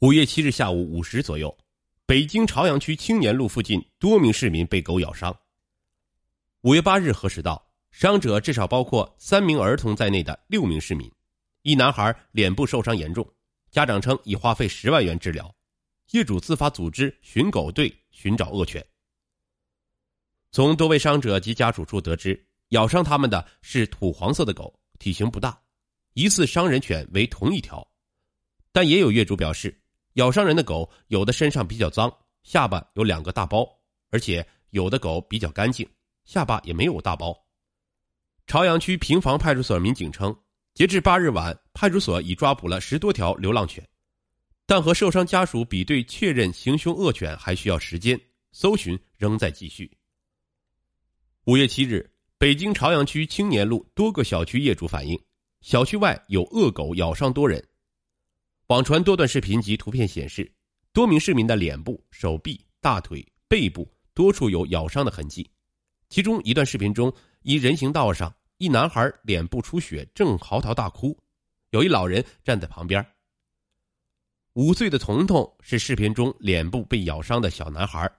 五月七日下午五时左右，北京朝阳区青年路附近多名市民被狗咬伤。五月八日核实到，伤者至少包括三名儿童在内的六名市民，一男孩脸部受伤严重，家长称已花费十万元治疗，业主自发组织寻狗队寻找恶犬。从多位伤者及家属处得知，咬伤他们的是土黄色的狗，体型不大，疑似伤人犬为同一条，但也有业主表示，咬伤人的狗有的身上比较脏，下巴有两个大包，而且有的狗比较干净，下巴也没有大包。朝阳区平房派出所民警称，截至八日晚，派出所已抓捕了十多条流浪犬，但和受伤家属比对确认行凶恶犬还需要时间，搜寻仍在继续。五月七日，北京朝阳区青年路多个小区业主反映，小区外有恶狗咬伤多人。网传多段视频及图片显示，多名市民的脸部、手臂、大腿、背部多处有咬伤的痕迹。其中一段视频中，一人行道上，一男孩脸部出血，正嚎啕大哭，有一老人站在旁边。五岁的彤彤是视频中脸部被咬伤的小男孩。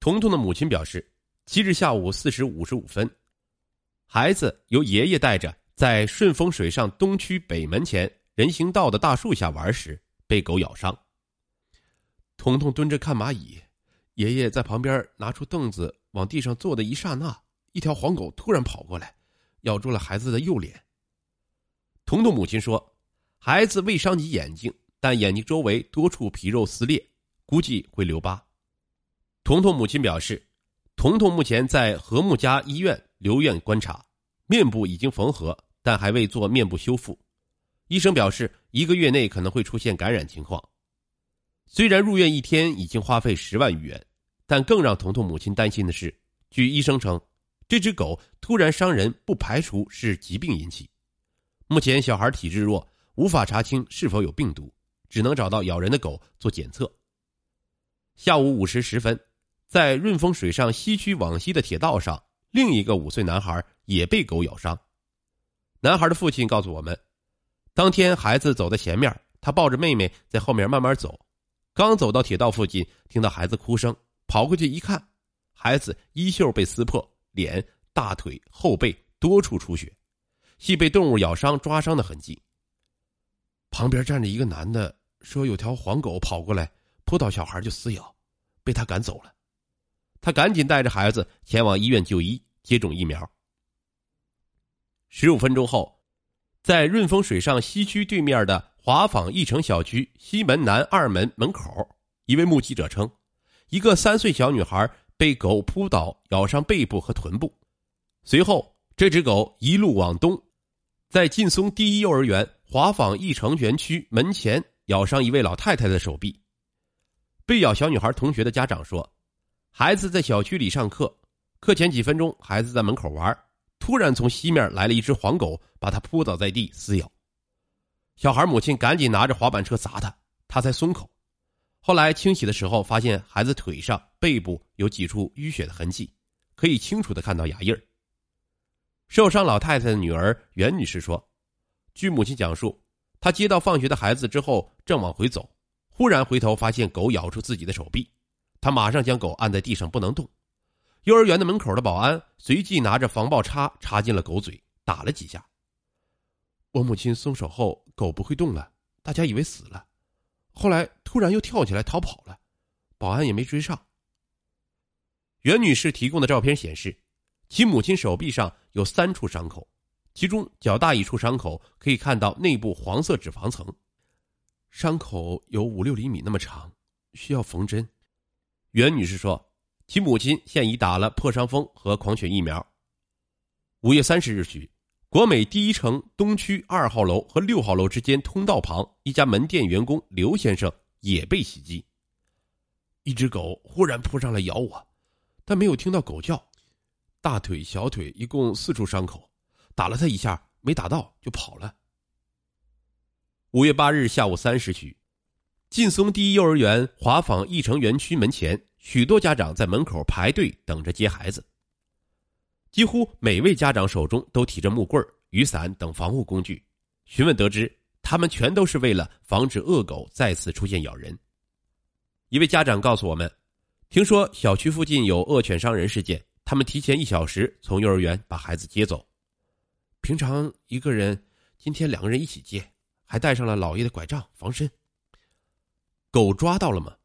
彤彤的母亲表示。七日下午四时五十五分，孩子由爷爷带着在顺风水上东区北门前人行道的大树下玩时被狗咬伤。彤彤蹲着看蚂蚁，爷爷在旁边拿出凳子往地上坐的一刹那，一条黄狗突然跑过来，咬住了孩子的右脸。彤彤母亲说，孩子未伤及眼睛，但眼睛周围多处皮肉撕裂，估计会留疤。彤彤母亲表示。彤彤目前在和睦家医院留院观察，面部已经缝合，但还未做面部修复。医生表示，一个月内可能会出现感染情况。虽然入院一天已经花费十万余元，但更让彤彤母亲担心的是，据医生称，这只狗突然伤人，不排除是疾病引起。目前小孩体质弱，无法查清是否有病毒，只能找到咬人的狗做检测。下午五时十分。在润丰水上西区往西的铁道上，另一个五岁男孩也被狗咬伤。男孩的父亲告诉我们，当天孩子走在前面，他抱着妹妹在后面慢慢走。刚走到铁道附近，听到孩子哭声，跑过去一看，孩子衣袖被撕破，脸、大腿、后背多处出血，系被动物咬伤、抓伤的痕迹。旁边站着一个男的，说有条黄狗跑过来，扑倒小孩就撕咬，被他赶走了。他赶紧带着孩子前往医院就医接种疫苗。十五分钟后，在润丰水上西区对面的华坊一城小区西门南二门门口，一位目击者称，一个三岁小女孩被狗扑倒，咬伤背部和臀部。随后，这只狗一路往东，在劲松第一幼儿园华坊一城园区门前咬伤一位老太太的手臂。被咬小女孩同学的家长说。孩子在小区里上课，课前几分钟，孩子在门口玩，突然从西面来了一只黄狗，把他扑倒在地撕咬。小孩母亲赶紧拿着滑板车砸他，他才松口。后来清洗的时候，发现孩子腿上、背部有几处淤血的痕迹，可以清楚的看到牙印儿。受伤老太太的女儿袁女士说：“据母亲讲述，她接到放学的孩子之后，正往回走，忽然回头发现狗咬住自己的手臂。”她马上将狗按在地上不能动，幼儿园的门口的保安随即拿着防爆叉插进了狗嘴，打了几下。我母亲松手后，狗不会动了，大家以为死了，后来突然又跳起来逃跑了，保安也没追上。袁女士提供的照片显示，其母亲手臂上有三处伤口，其中较大一处伤口可以看到内部黄色脂肪层，伤口有五六厘米那么长，需要缝针。袁女士说，其母亲现已打了破伤风和狂犬疫苗。五月三十日许，国美第一城东区二号楼和六号楼之间通道旁一家门店员工刘先生也被袭击。一只狗忽然扑上来咬我，但没有听到狗叫。大腿、小腿一共四处伤口，打了他一下没打到就跑了。五月八日下午三时许。劲松第一幼儿园华坊义城园区门前，许多家长在门口排队等着接孩子。几乎每位家长手中都提着木棍、雨伞等防护工具。询问得知，他。们全都是为了防止恶狗再次出现咬人。一位家长告诉我们，听说小区附近有恶犬伤人事件，他们提前一小时从幼儿园把孩子接走。平常一个人，今天两个人一起接，还带上了姥爷的拐杖防身。狗抓到了吗？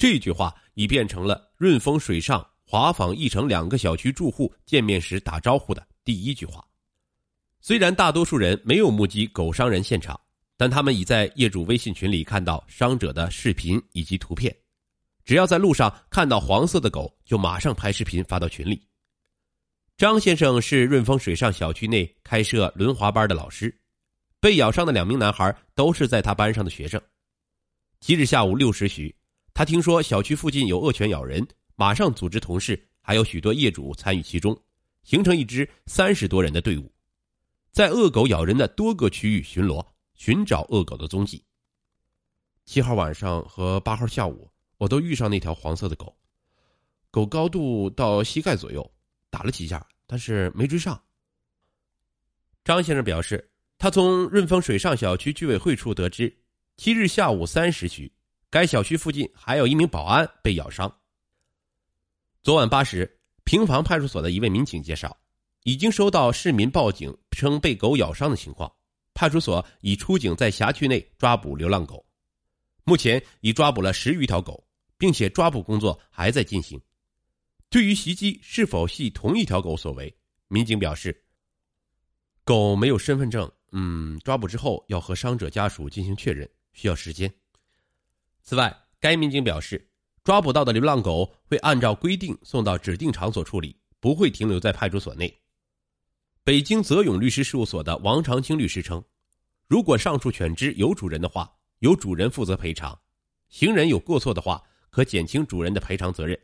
这句话已变成了润丰水上、华坊一城两个小区住户见面时打招呼的第一句话。虽然大多数人没有目击狗伤人现场，但他们已在业主微信群里看到伤者的视频以及图片。只要在路上看到黄色的狗，就马上拍视频发到群里。张先生是润丰水上小区内开设轮滑班的老师，被咬伤的两名男孩都是在他班上的学生。七日下午六时许，他听说小区附近有恶犬咬人，马上组织同事还有许多业主参与其中，形成一支三十多人的队伍。在恶狗咬人的多个区域巡逻，寻找恶狗的踪迹。七号晚上和八号下午，我都遇上那条黄色的狗，狗高度到膝盖左右，打了几下，但是没追上。张先生表示，他从润丰水上小区居委会处得知，七日下午三时许，该小区附近还有一名保安被咬伤。昨晚八时，平房派出所的一位民警介绍。已经收到市民报警称被狗咬伤的情况，派出所已出警在辖区内抓捕流浪狗，目前已抓捕了十余条狗，并且抓捕工作还在进行。对于袭击是否系同一条狗所为，民警表示，狗没有身份证，嗯，抓捕之后要和伤者家属进行确认，需要时间。此外，该民警表示，抓捕到的流浪狗会按照规定送到指定场所处理，不会停留在派出所内。北京泽永律师事务所的王长青律师称，如果上述犬只有主人的话，由主人负责赔偿；行人有过错的话，可减轻主人的赔偿责任。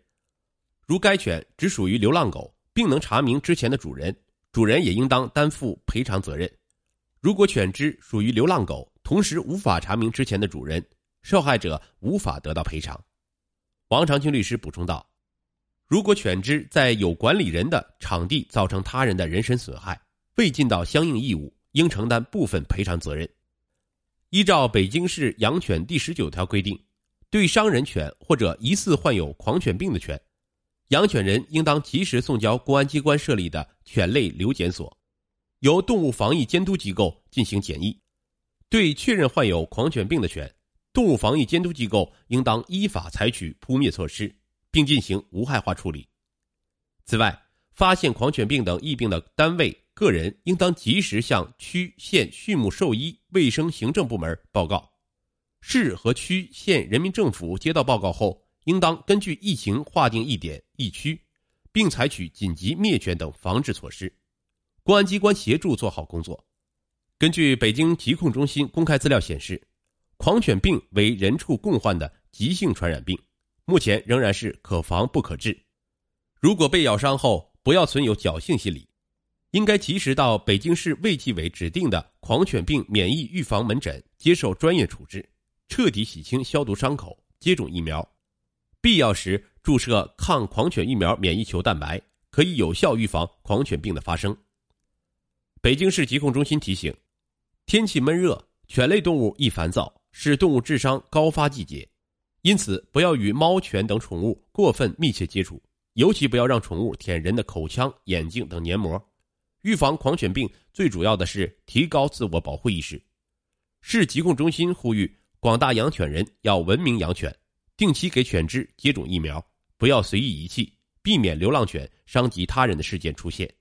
如该犬只属于流浪狗，并能查明之前的主人，主人也应当担负赔偿责任。如果犬只属于流浪狗，同时无法查明之前的主人，受害者无法得到赔偿。王长青律师补充道。如果犬只在有管理人的场地造成他人的人身损害，未尽到相应义务，应承担部分赔偿责任。依照北京市养犬第十九条规定，对伤人犬或者疑似患有狂犬病的犬，养犬人应当及时送交公安机关设立的犬类留检所，由动物防疫监督机构进行检疫。对确认患有狂犬病的犬，动物防疫监督机构应当依法采取扑灭措施。并进行无害化处理。此外，发现狂犬病等疫病的单位、个人，应当及时向区县畜牧兽医卫生行政部门报告。市和区县人民政府接到报告后，应当根据疫情划定疫点、疫区，并采取紧急灭犬等防治措施。公安机关协助做好工作。根据北京疾控中心公开资料显示，狂犬病为人畜共患的急性传染病。目前仍然是可防不可治。如果被咬伤后，不要存有侥幸心理，应该及时到北京市卫计委指定的狂犬病免疫预防门诊接受专业处置，彻底洗清消毒伤口，接种疫苗，必要时注射抗狂犬疫苗免疫球蛋白，可以有效预防狂犬病的发生。北京市疾控中心提醒：天气闷热，犬类动物易烦躁，是动物智商高发季节。因此，不要与猫犬等宠物过分密切接触，尤其不要让宠物舔人的口腔、眼睛等黏膜。预防狂犬病最主要的是提高自我保护意识。市疾控中心呼吁广大养犬人要文明养犬，定期给犬只接种疫苗，不要随意遗弃，避免流浪犬伤及他人的事件出现。